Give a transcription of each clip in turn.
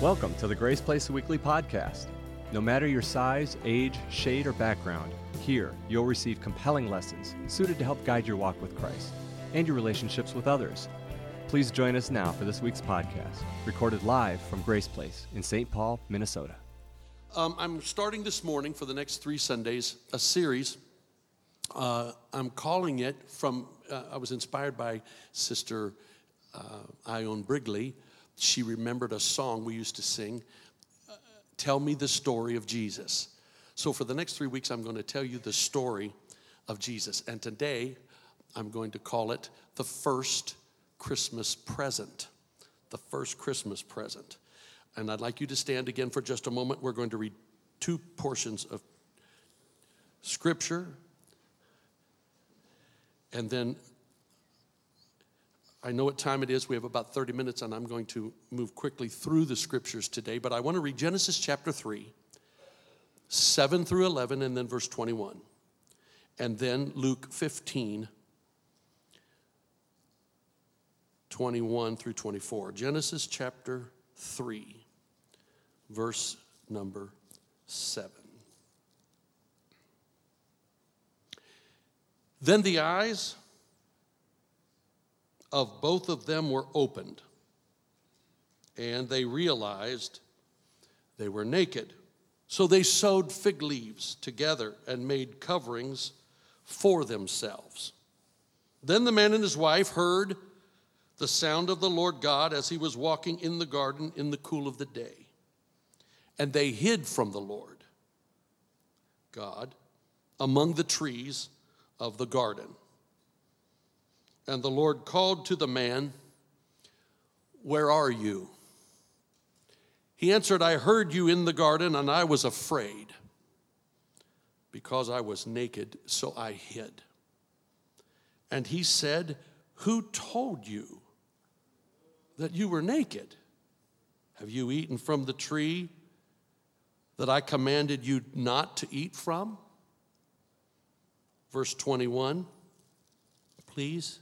Welcome to the Grace Place Weekly Podcast. No matter your size, age, shade, or background, here you'll receive compelling lessons suited to help guide your walk with Christ and your relationships with others. Please join us now for this week's podcast, recorded live from Grace Place in St. Paul, Minnesota. Um, I'm starting this morning for the next three Sundays a series. Uh, I'm calling it from, uh, I was inspired by Sister uh, Ione Brigley she remembered a song we used to sing uh, Tell Me the Story of Jesus. So, for the next three weeks, I'm going to tell you the story of Jesus. And today, I'm going to call it the first Christmas present. The first Christmas present. And I'd like you to stand again for just a moment. We're going to read two portions of scripture and then I know what time it is. We have about 30 minutes, and I'm going to move quickly through the scriptures today. But I want to read Genesis chapter 3, 7 through 11, and then verse 21. And then Luke 15, 21 through 24. Genesis chapter 3, verse number 7. Then the eyes of both of them were opened, and they realized they were naked. So they sewed fig leaves together and made coverings for themselves. Then the man and his wife heard the sound of the Lord God as he was walking in the garden in the cool of the day. And they hid from the Lord God among the trees of the garden. And the Lord called to the man, Where are you? He answered, I heard you in the garden, and I was afraid because I was naked, so I hid. And he said, Who told you that you were naked? Have you eaten from the tree that I commanded you not to eat from? Verse 21, please.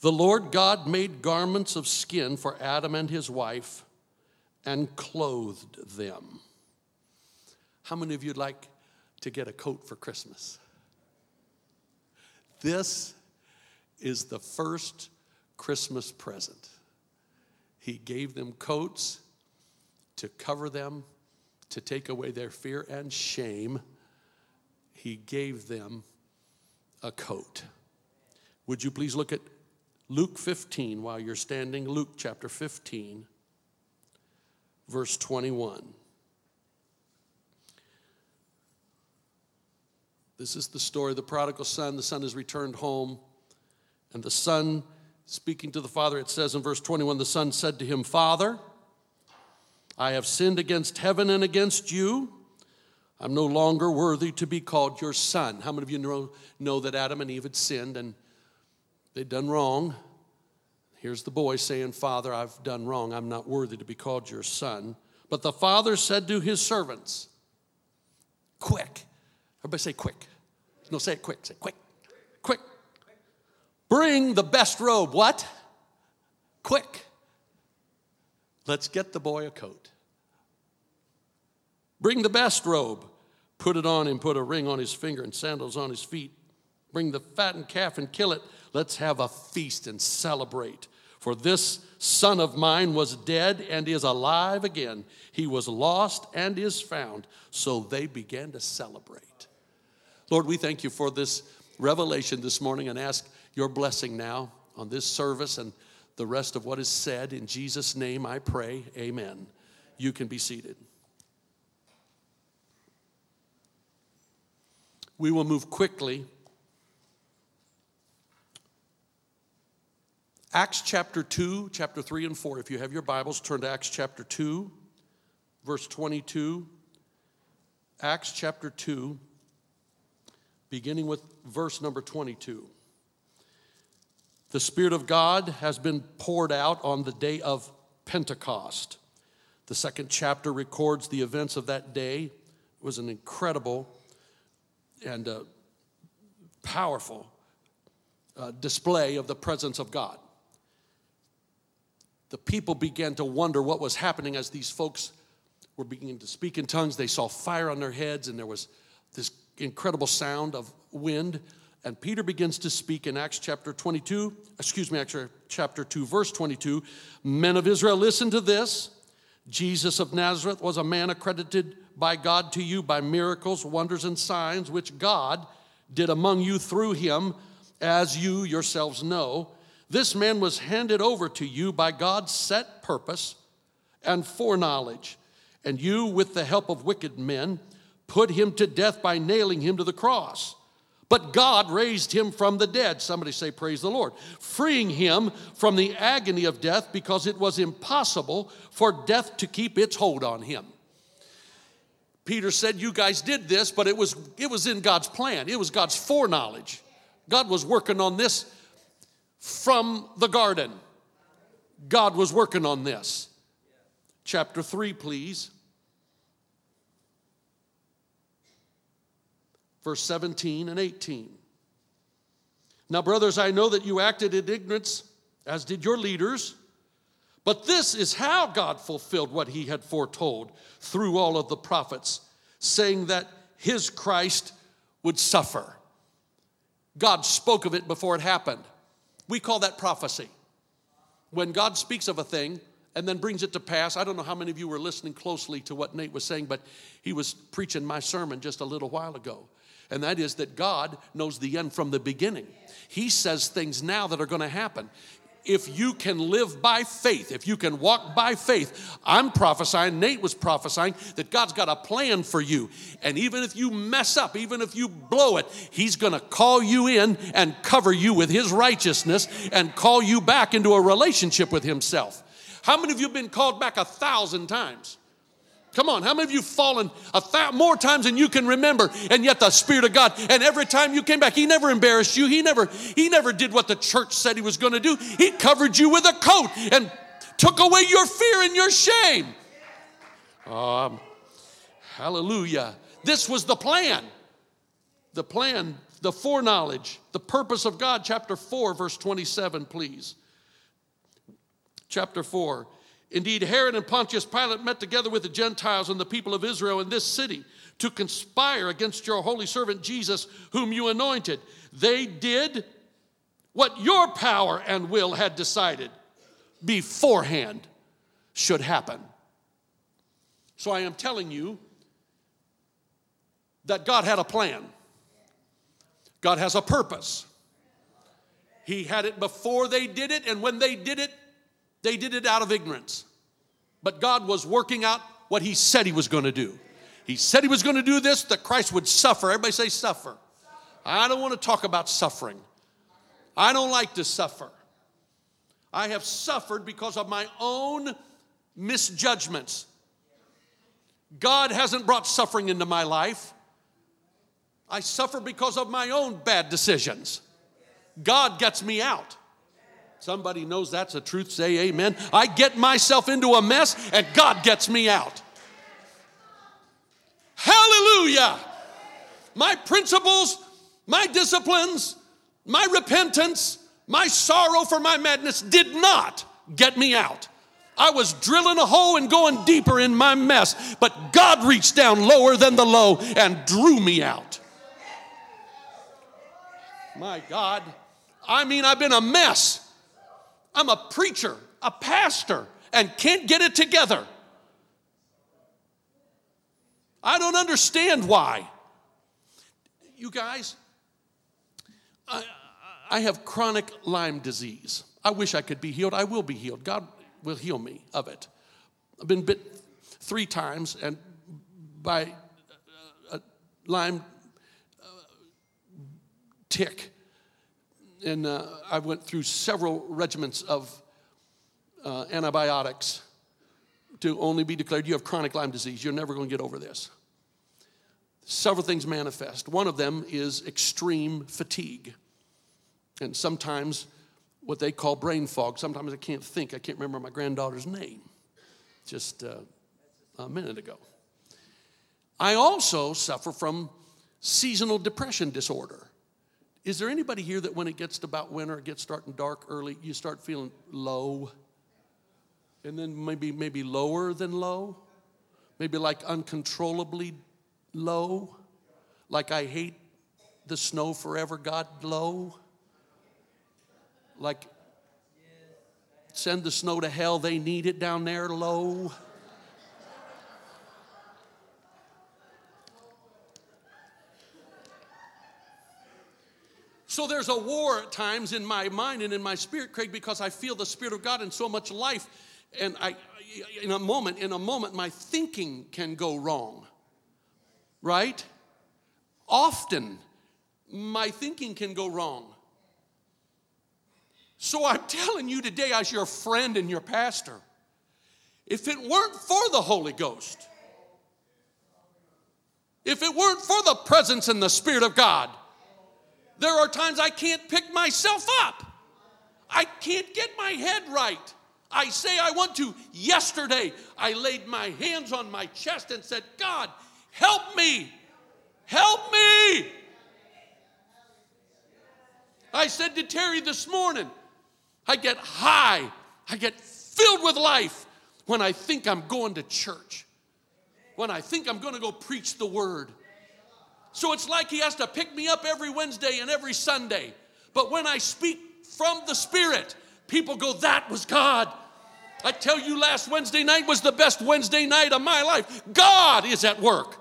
The Lord God made garments of skin for Adam and his wife and clothed them. How many of you'd like to get a coat for Christmas? This is the first Christmas present. He gave them coats to cover them, to take away their fear and shame. He gave them a coat. Would you please look at Luke 15, while you're standing, Luke chapter 15, verse 21. This is the story of the prodigal son. The son has returned home, and the son, speaking to the father, it says in verse 21 the son said to him, Father, I have sinned against heaven and against you. I'm no longer worthy to be called your son. How many of you know, know that Adam and Eve had sinned and They'd done wrong. Here's the boy saying, Father, I've done wrong. I'm not worthy to be called your son. But the father said to his servants, Quick. Everybody say quick. No, say it quick. Say quick. Quick. Bring the best robe. What? Quick. Let's get the boy a coat. Bring the best robe. Put it on him, put a ring on his finger and sandals on his feet. Bring the fattened calf and kill it Let's have a feast and celebrate. For this son of mine was dead and is alive again. He was lost and is found. So they began to celebrate. Lord, we thank you for this revelation this morning and ask your blessing now on this service and the rest of what is said. In Jesus' name I pray. Amen. You can be seated. We will move quickly Acts chapter 2, chapter 3 and 4. If you have your Bibles, turn to Acts chapter 2, verse 22. Acts chapter 2, beginning with verse number 22. The Spirit of God has been poured out on the day of Pentecost. The second chapter records the events of that day. It was an incredible and uh, powerful uh, display of the presence of God. The people began to wonder what was happening as these folks were beginning to speak in tongues. They saw fire on their heads, and there was this incredible sound of wind. And Peter begins to speak in Acts chapter 22, excuse me, actually, chapter 2, verse 22. Men of Israel, listen to this. Jesus of Nazareth was a man accredited by God to you by miracles, wonders, and signs, which God did among you through him, as you yourselves know. This man was handed over to you by God's set purpose and foreknowledge. And you, with the help of wicked men, put him to death by nailing him to the cross. But God raised him from the dead. Somebody say, Praise the Lord. Freeing him from the agony of death because it was impossible for death to keep its hold on him. Peter said, You guys did this, but it was, it was in God's plan, it was God's foreknowledge. God was working on this from the garden. God was working on this. Chapter 3, please. Verse 17 and 18. Now, brothers, I know that you acted in ignorance, as did your leaders. But this is how God fulfilled what he had foretold through all of the prophets, saying that his Christ would suffer. God spoke of it before it happened. We call that prophecy. When God speaks of a thing and then brings it to pass, I don't know how many of you were listening closely to what Nate was saying, but he was preaching my sermon just a little while ago. And that is that God knows the end from the beginning. He says things now that are going to happen if you can live by faith, if you can walk by faith, I'm prophesying, Nate was prophesying that God's got a plan for you. And even if you mess up, even if you blow it, He's gonna call you in and cover you with His righteousness and call you back into a relationship with Himself. How many of you have been called back a thousand times? Come on, how many of you fallen a more times than you can remember, and yet the Spirit of God, and every time you came back, He never embarrassed you. He never, He never did what the church said He was going to do. He covered you with a coat and took away your fear and your shame. Um, hallelujah. This was the plan. The plan, the foreknowledge, the purpose of God. Chapter 4, verse 27, please. Chapter 4. Indeed, Herod and Pontius Pilate met together with the Gentiles and the people of Israel in this city to conspire against your holy servant Jesus, whom you anointed. They did what your power and will had decided beforehand should happen. So I am telling you that God had a plan, God has a purpose. He had it before they did it, and when they did it, they did it out of ignorance. But God was working out what He said He was going to do. He said He was going to do this, that Christ would suffer. Everybody say, suffer. I don't want to talk about suffering. I don't like to suffer. I have suffered because of my own misjudgments. God hasn't brought suffering into my life. I suffer because of my own bad decisions. God gets me out. Somebody knows that's a truth, say amen. I get myself into a mess and God gets me out. Hallelujah. My principles, my disciplines, my repentance, my sorrow for my madness did not get me out. I was drilling a hole and going deeper in my mess, but God reached down lower than the low and drew me out. My God. I mean, I've been a mess. I'm a preacher, a pastor, and can't get it together. I don't understand why. You guys, I, I have chronic Lyme disease. I wish I could be healed. I will be healed. God will heal me of it. I've been bit three times and by a Lyme uh, tick and uh, I went through several regimens of uh, antibiotics to only be declared you have chronic Lyme disease. You're never going to get over this. Several things manifest. One of them is extreme fatigue, and sometimes what they call brain fog. Sometimes I can't think. I can't remember my granddaughter's name just uh, a minute ago. I also suffer from seasonal depression disorder. Is there anybody here that when it gets to about winter, it gets starting dark early, you start feeling low? And then maybe maybe lower than low. Maybe like uncontrollably low. Like I hate the snow forever, God, low. Like send the snow to hell, they need it down there, low. So there's a war at times in my mind and in my spirit, Craig, because I feel the Spirit of God in so much life. And I, in a moment, in a moment, my thinking can go wrong. Right? Often, my thinking can go wrong. So I'm telling you today, as your friend and your pastor, if it weren't for the Holy Ghost, if it weren't for the presence and the Spirit of God, there are times I can't pick myself up. I can't get my head right. I say I want to. Yesterday, I laid my hands on my chest and said, God, help me. Help me. I said to Terry this morning, I get high, I get filled with life when I think I'm going to church, when I think I'm going to go preach the word, so it's like he has to pick me up every Wednesday and every Sunday. But when I speak from the Spirit, people go, That was God. I tell you, last Wednesday night was the best Wednesday night of my life. God is at work.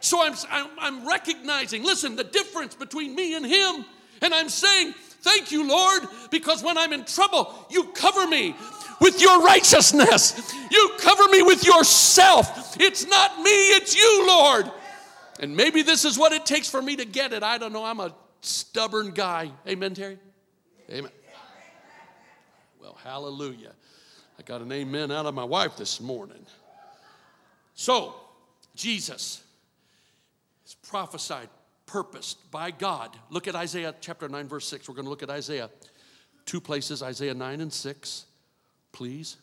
So I'm, I'm, I'm recognizing, listen, the difference between me and Him. And I'm saying, Thank you, Lord, because when I'm in trouble, you cover me with your righteousness. You cover me with yourself. It's not me, it's you, Lord. And maybe this is what it takes for me to get it. I don't know. I'm a stubborn guy. Amen, Terry? Amen. Well, hallelujah. I got an amen out of my wife this morning. So, Jesus is prophesied, purposed by God. Look at Isaiah chapter 9, verse 6. We're going to look at Isaiah. Two places, Isaiah 9 and 6, please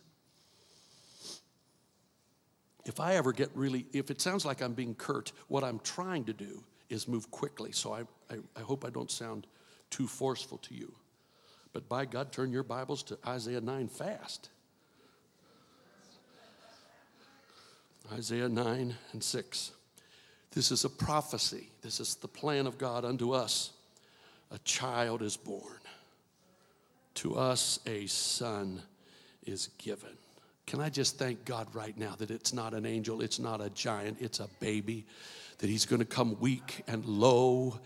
if I ever get really, if it sounds like I'm being curt, what I'm trying to do is move quickly. So I, I, I, hope I don't sound too forceful to you. But by God, turn your Bibles to Isaiah 9 fast. Isaiah 9 and 6. This is a prophecy. This is the plan of God unto us. A child is born. To us a son is given can I just thank God right now that it's not an angel, it's not a giant, it's a baby, that He's going to come weak and low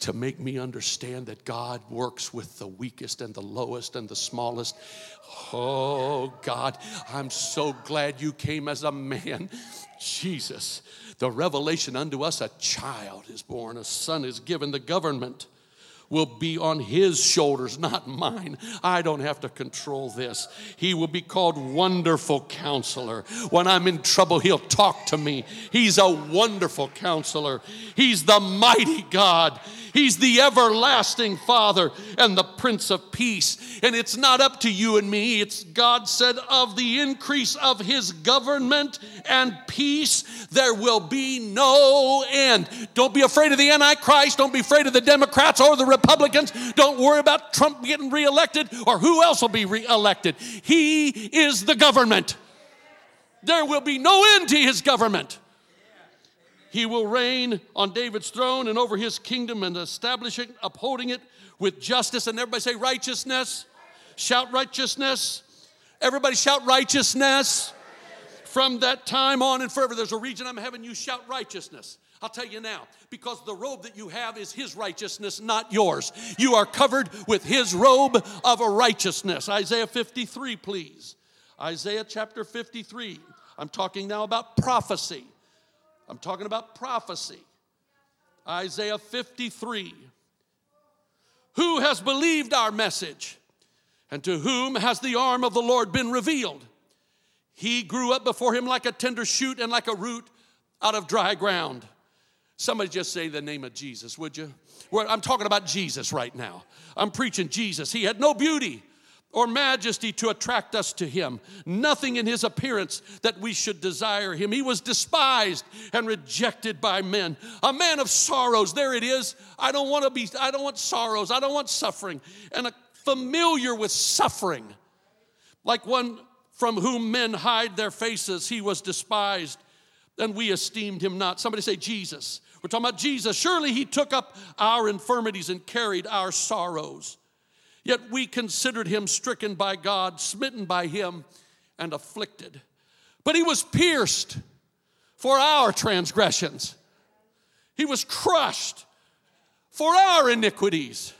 to make me understand that God works with the weakest and the lowest and the smallest. Oh, God, I'm so glad you came as a man. Jesus, the revelation unto us a child is born, a son is given, the government will be on his shoulders, not mine. I don't have to control this. He will be called Wonderful Counselor. When I'm in trouble, he'll talk to me. He's a wonderful counselor. He's the mighty God. He's the everlasting Father and the Prince of Peace. And it's not up to you and me. It's God said, of the increase of His government and peace, there will be no end. Don't be afraid of the Antichrist. Don't be afraid of the Democrats or the Republicans. Don't worry about Trump getting reelected or who else will be reelected. He is the government. There will be no end to His government. He will reign on David's throne and over his kingdom and establishing, upholding it with justice. And everybody say righteousness. Shout righteousness. Everybody shout righteousness. From that time on and forever, there's a region I'm having you shout righteousness. I'll tell you now, because the robe that you have is his righteousness, not yours. You are covered with his robe of a righteousness. Isaiah 53, please. Isaiah chapter 53. I'm talking now about prophecy. I'm talking about prophecy. Isaiah 53. Who has believed our message? And to whom has the arm of the Lord been revealed? He grew up before him like a tender shoot and like a root out of dry ground. Somebody just say the name of Jesus, would you? I'm talking about Jesus right now. I'm preaching Jesus. He had no beauty or majesty to attract us to him. Nothing in his appearance that we should desire him. He was despised and rejected by men. A man of sorrows. There it is. I don't want to be, I don't want sorrows. I don't want suffering. And a familiar with suffering. Like one from whom men hide their faces, he was despised, and we esteemed him not. Somebody say, Jesus. We're talking about Jesus. Surely he took up our infirmities and carried our sorrows. Yet we considered him stricken by God, smitten by him, and afflicted. But he was pierced for our transgressions, he was crushed for our iniquities.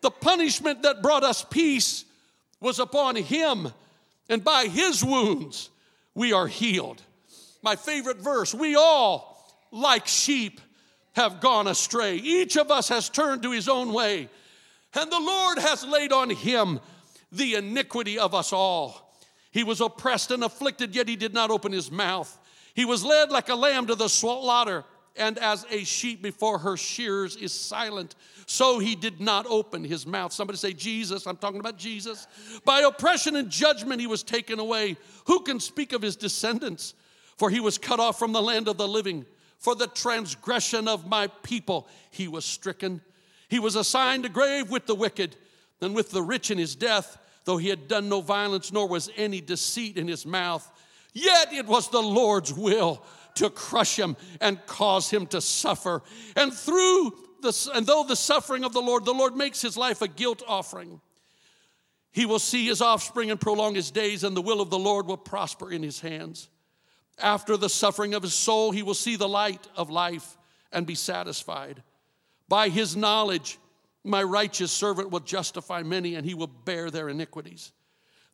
The punishment that brought us peace was upon him, and by his wounds we are healed. My favorite verse we all, like sheep, have gone astray. Each of us has turned to his own way, and the Lord has laid on him the iniquity of us all. He was oppressed and afflicted, yet he did not open his mouth. He was led like a lamb to the slaughter, and as a sheep before her shears is silent, so he did not open his mouth. Somebody say, Jesus, I'm talking about Jesus. By oppression and judgment he was taken away. Who can speak of his descendants? For he was cut off from the land of the living. For the transgression of my people he was stricken. He was assigned a grave with the wicked and with the rich in his death, though he had done no violence, nor was any deceit in his mouth. Yet it was the Lord's will to crush him and cause him to suffer. And through the, and though the suffering of the Lord, the Lord makes his life a guilt offering. He will see his offspring and prolong his days, and the will of the Lord will prosper in his hands. After the suffering of his soul, he will see the light of life and be satisfied. By his knowledge, my righteous servant will justify many, and he will bear their iniquities.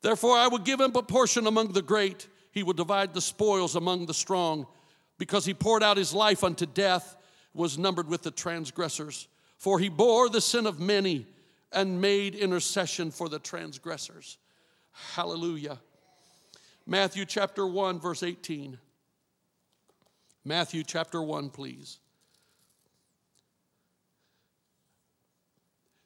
Therefore, I will give him a portion among the great. He will divide the spoils among the strong, because he poured out his life unto death, was numbered with the transgressors. For he bore the sin of many and made intercession for the transgressors. Hallelujah. Matthew chapter 1, verse 18. Matthew chapter 1, please.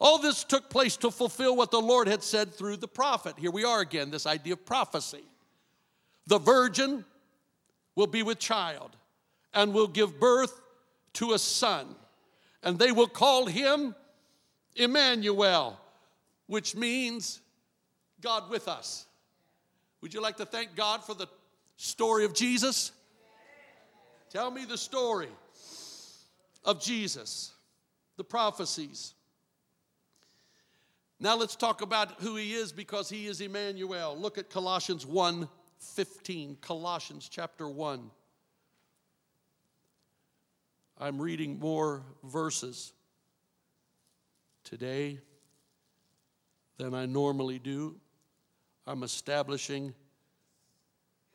All this took place to fulfill what the Lord had said through the prophet. Here we are again, this idea of prophecy. The virgin will be with child and will give birth to a son, and they will call him Emmanuel, which means God with us. Would you like to thank God for the story of Jesus? Tell me the story of Jesus, the prophecies. Now let's talk about who he is because he is Emmanuel. Look at Colossians 1 15. Colossians chapter 1. I'm reading more verses today than I normally do. I'm establishing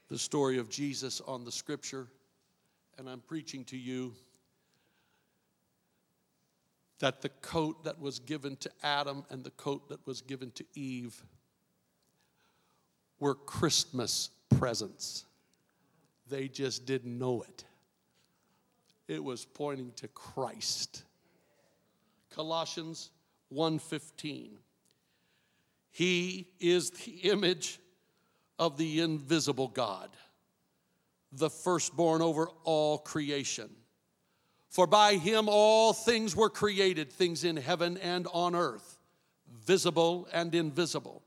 the story of Jesus on the scripture, and I'm preaching to you that the coat that was given to Adam and the coat that was given to Eve were Christmas presents. They just didn't know it. It was pointing to Christ. Colossians 1:15. He is the image of the invisible God, the firstborn over all creation. For by him all things were created, things in heaven and on earth, visible and invisible.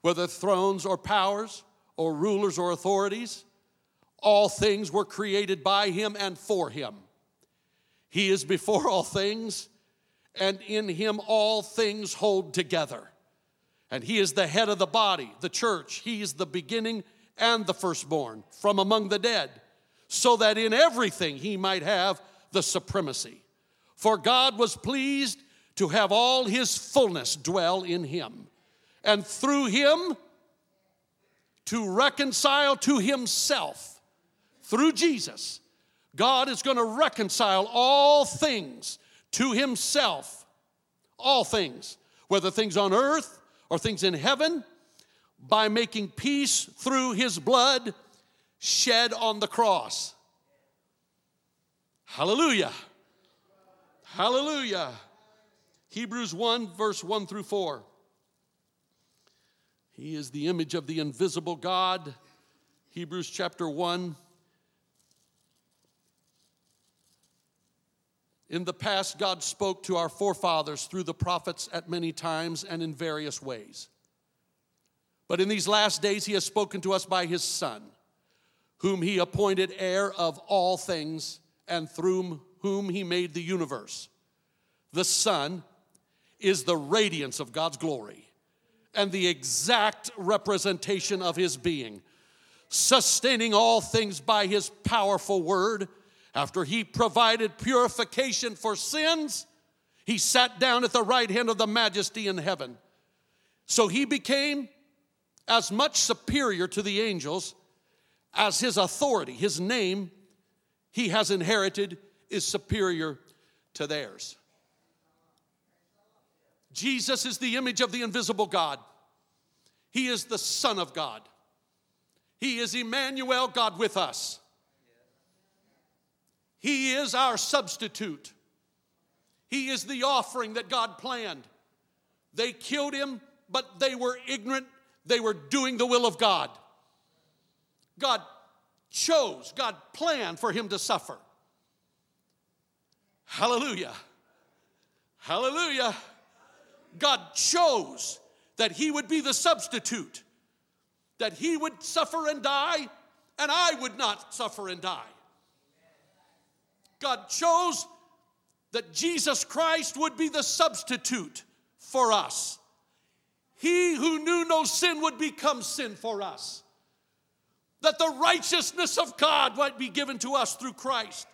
Whether thrones or powers, or rulers or authorities, all things were created by him and for him. He is before all things, and in him all things hold together. And he is the head of the body, the church. He is the beginning and the firstborn from among the dead, so that in everything he might have the supremacy. For God was pleased to have all his fullness dwell in him, and through him to reconcile to himself, through Jesus, God is going to reconcile all things to himself. All things, whether things on earth or things in heaven, by making peace through his blood shed on the cross. Hallelujah. Hallelujah. Hebrews 1, verse 1 through 4. He is the image of the invisible God. Hebrews chapter 1. In the past, God spoke to our forefathers through the prophets at many times and in various ways. But in these last days, He has spoken to us by His Son, whom He appointed heir of all things and through whom He made the universe. The sun is the radiance of God's glory and the exact representation of His being, sustaining all things by His powerful word after he provided purification for sins, he sat down at the right hand of the majesty in heaven. So he became as much superior to the angels as his authority, his name he has inherited is superior to theirs. Jesus is the image of the invisible God. He is the Son of God. He is Emmanuel, God with us. He is our substitute. He is the offering that God planned. They killed him, but they were ignorant. They were doing the will of God. God chose, God planned for him to suffer. Hallelujah. Hallelujah. God chose that he would be the substitute, that he would suffer and die, and I would not suffer and die. God chose that Jesus Christ would be the substitute for us. He who knew no sin would become sin for us. That the righteousness of God might be given to us through Christ.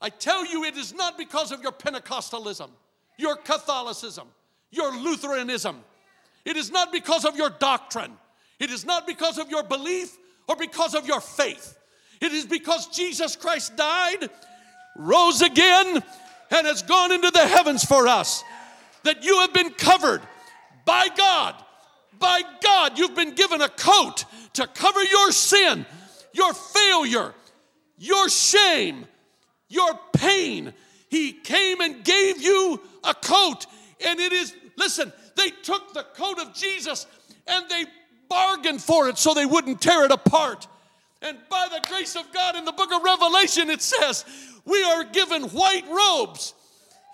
I tell you, it is not because of your Pentecostalism, your Catholicism, your Lutheranism. It is not because of your doctrine. It is not because of your belief or because of your faith. It is because Jesus Christ died, rose again, and has gone into the heavens for us that you have been covered by God. By God, you've been given a coat to cover your sin, your failure, your shame, your pain. He came and gave you a coat, and it is, listen, they took the coat of Jesus and they bargained for it so they wouldn't tear it apart. And by the grace of God in the book of Revelation, it says, we are given white robes.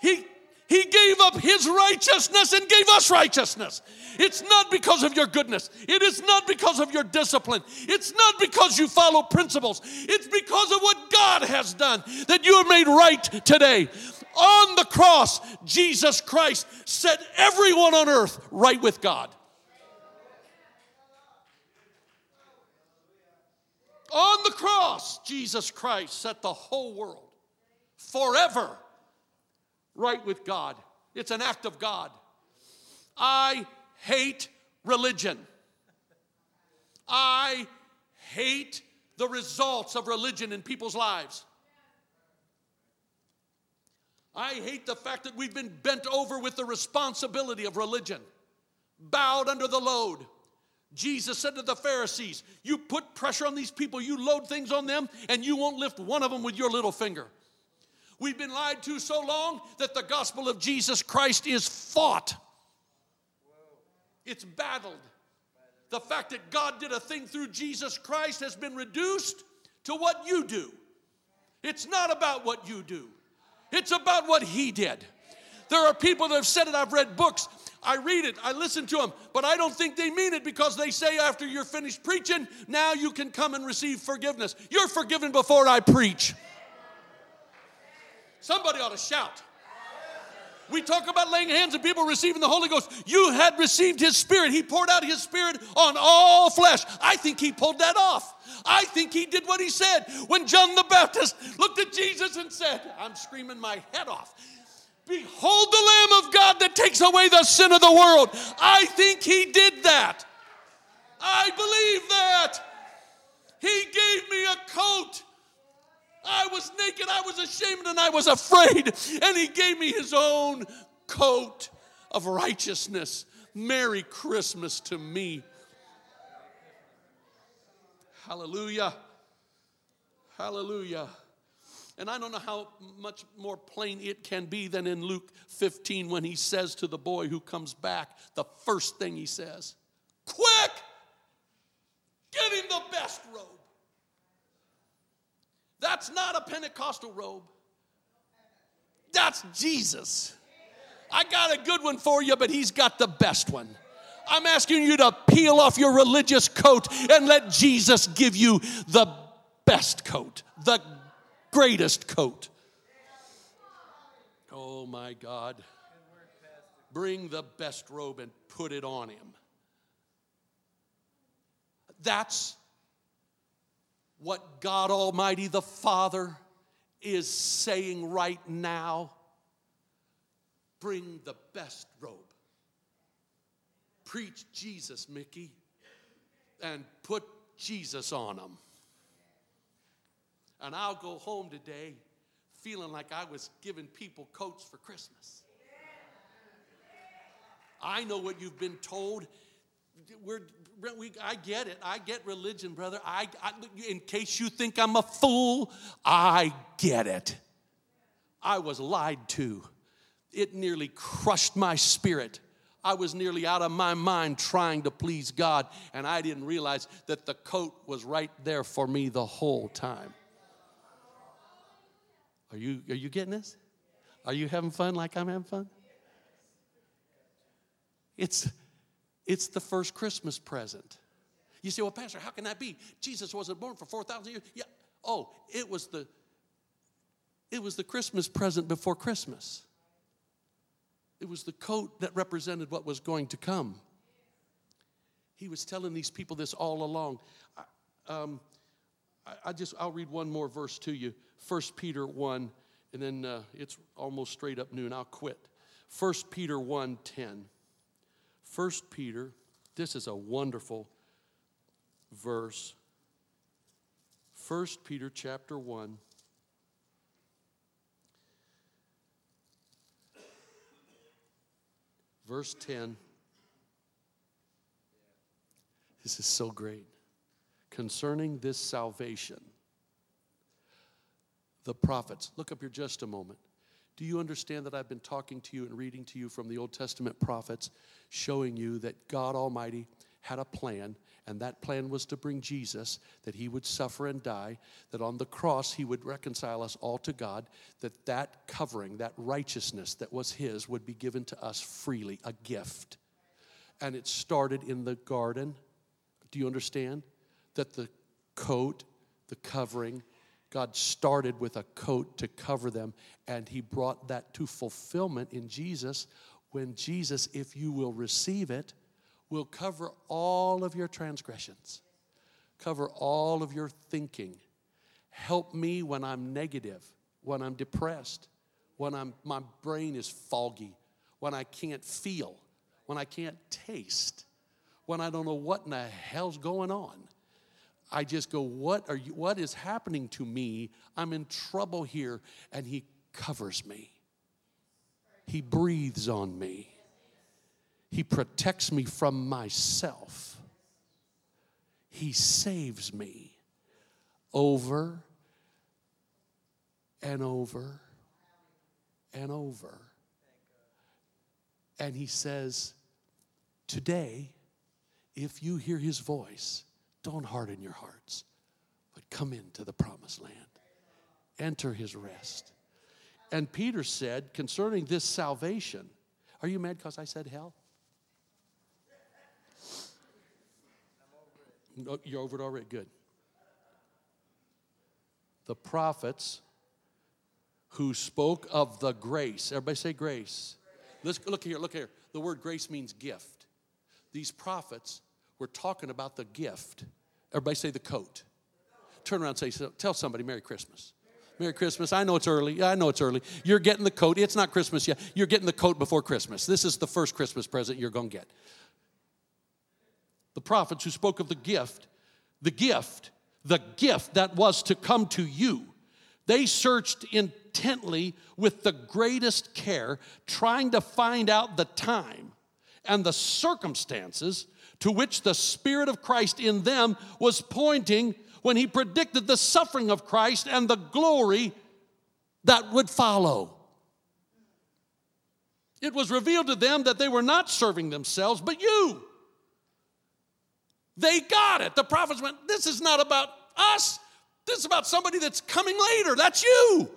He, he gave up his righteousness and gave us righteousness. It's not because of your goodness. It is not because of your discipline. It's not because you follow principles. It's because of what God has done that you are made right today. On the cross, Jesus Christ set everyone on earth right with God. On the cross, Jesus Christ set the whole world forever right with God. It's an act of God. I hate religion. I hate the results of religion in people's lives. I hate the fact that we've been bent over with the responsibility of religion, bowed under the load. Jesus said to the Pharisees, You put pressure on these people, you load things on them, and you won't lift one of them with your little finger. We've been lied to so long that the gospel of Jesus Christ is fought, it's battled. The fact that God did a thing through Jesus Christ has been reduced to what you do. It's not about what you do, it's about what He did. There are people that have said it, I've read books. I read it, I listen to them, but I don't think they mean it because they say after you're finished preaching, now you can come and receive forgiveness. You're forgiven before I preach. Somebody ought to shout. We talk about laying hands and people receiving the Holy Ghost. You had received His Spirit. He poured out His Spirit on all flesh. I think He pulled that off. I think He did what He said when John the Baptist looked at Jesus and said, I'm screaming my head off. Behold the Lamb of God that takes away the sin of the world. I think He did that. I believe that. He gave me a coat I was naked, I was ashamed, and I was afraid. And He gave me His own coat of righteousness. Merry Christmas to me. Hallelujah. Hallelujah. And I don't know how much more plain it can be than in Luke 15 when he says to the boy who comes back, the first thing he says, Quick, get him the best robe. That's not a Pentecostal robe. That's Jesus. I got a good one for you, but he's got the best one. I'm asking you to peel off your religious coat and let Jesus give you the best coat, the greatest coat. Oh my God. Bring the best robe and put it on him. That's what God Almighty the Father is saying right now. Bring the best robe. Preach Jesus, Mickey, and put Jesus on them. And I'll go home today feeling like I was giving people coats for Christmas. I know what you've been told we're, we, I get it. I get religion, brother. I, I, in case you think I'm a fool, I get it. I was lied to. It nearly crushed my spirit. I was nearly out of my mind trying to please God, and I didn't realize that the coat was right there for me the whole time. Are you, are you getting this? Are you having fun like I'm having fun? It's it's the first Christmas present. You say, well, Pastor, how can that be? Jesus wasn't born for 4,000 years. Yeah. Oh, it was the it was the Christmas present before Christmas. It was the coat that represented what was going to come. He was telling these people this all along. I, um, I, I just I'll read one more verse to you. First Peter one, and then uh, it's almost straight up noon. I'll quit. First Peter 1 10. 1 Peter, this is a wonderful verse. 1 Peter chapter 1. Verse 10. This is so great. Concerning this salvation, the prophets, look up here just a moment. Do you understand that I've been talking to you and reading to you from the Old Testament prophets, showing you that God Almighty had a plan, and that plan was to bring Jesus, that he would suffer and die, that on the cross he would reconcile us all to God, that that covering, that righteousness that was his would be given to us freely, a gift. And it started in the garden. Do you understand? That the coat, the covering, God started with a coat to cover them, and He brought that to fulfillment in Jesus when Jesus, if you will receive it, will cover all of your transgressions, cover all of your thinking. Help me when I'm negative, when I'm depressed, when I'm, my brain is foggy, when I can't feel, when I can't taste, when I don't know what in the hell's going on. I just go, what, are you, what is happening to me? I'm in trouble here. And He covers me, He breathes on me, He protects me from myself, He saves me over and over and over. And He says, Today, if you hear His voice, don't harden your hearts, but come into the promised land. Enter his rest. And Peter said concerning this salvation, are you mad because I said hell? No, you're over it already. Good. The prophets who spoke of the grace, everybody say grace. Let's look here, look here. The word grace means gift. These prophets were talking about the gift. Everybody say the coat. Turn around and say, tell somebody Merry Christmas. Merry Christmas. I know it's early. Yeah, I know it's early. You're getting the coat. It's not Christmas yet. You're getting the coat before Christmas. This is the first Christmas present you're going to get. The prophets who spoke of the gift, the gift, the gift that was to come to you, they searched intently with the greatest care, trying to find out the time and the circumstances to which the Spirit of Christ in them was pointing when he predicted the suffering of Christ and the glory that would follow. It was revealed to them that they were not serving themselves, but you. They got it. The prophets went, This is not about us. This is about somebody that's coming later. That's you.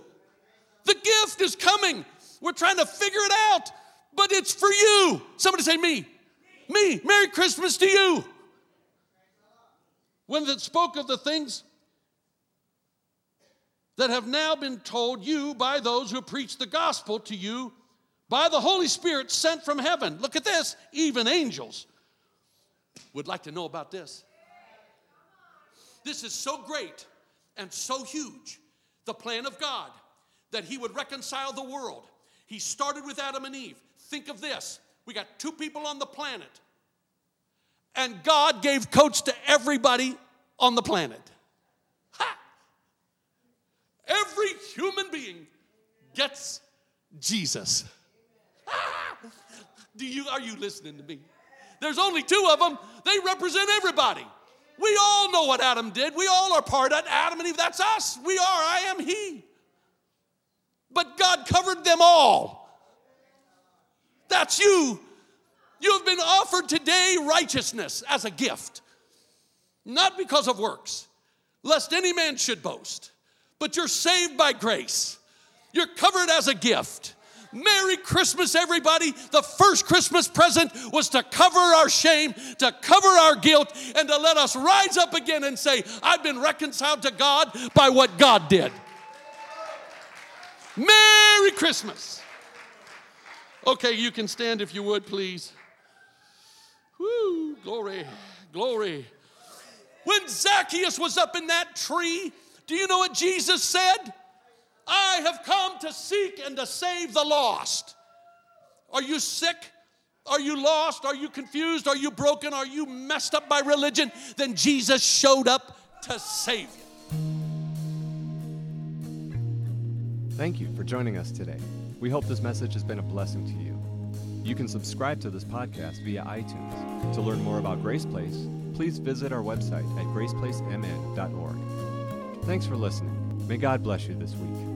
The gift is coming. We're trying to figure it out, but it's for you. Somebody say, Me. Me. Merry Christmas to you when it spoke of the things that have now been told you by those who preach the gospel to you by the Holy Spirit sent from heaven. Look at this, even angels would like to know about this. This is so great and so huge, the plan of God, that He would reconcile the world. He started with Adam and Eve. Think of this we got two people on the planet and God gave coats to everybody on the planet. Ha! Every human being gets Jesus. Ha! Do you are you listening to me? There's only two of them. They represent everybody. We all know what Adam did. We all are part of Adam and Eve. That's us. We are. I am he. But God covered them all. That's you you have been offered today righteousness as a gift, not because of works, lest any man should boast, but you're saved by grace. You're covered as a gift. Merry Christmas, everybody. The first Christmas present was to cover our shame, to cover our guilt, and to let us rise up again and say, I've been reconciled to God by what God did. Merry Christmas. Okay, you can stand if you would, please. Woo, glory, glory. When Zacchaeus was up in that tree, do you know what Jesus said? I have come to seek and to save the lost. Are you sick? Are you lost? Are you confused? Are you broken? Are you messed up by religion? Then Jesus showed up to save you. Thank you for joining us today. We hope this message has been a blessing to you. You can subscribe to this podcast via iTunes. To learn more about Grace Place, please visit our website at graceplacemn.org. Thanks for listening. May God bless you this week.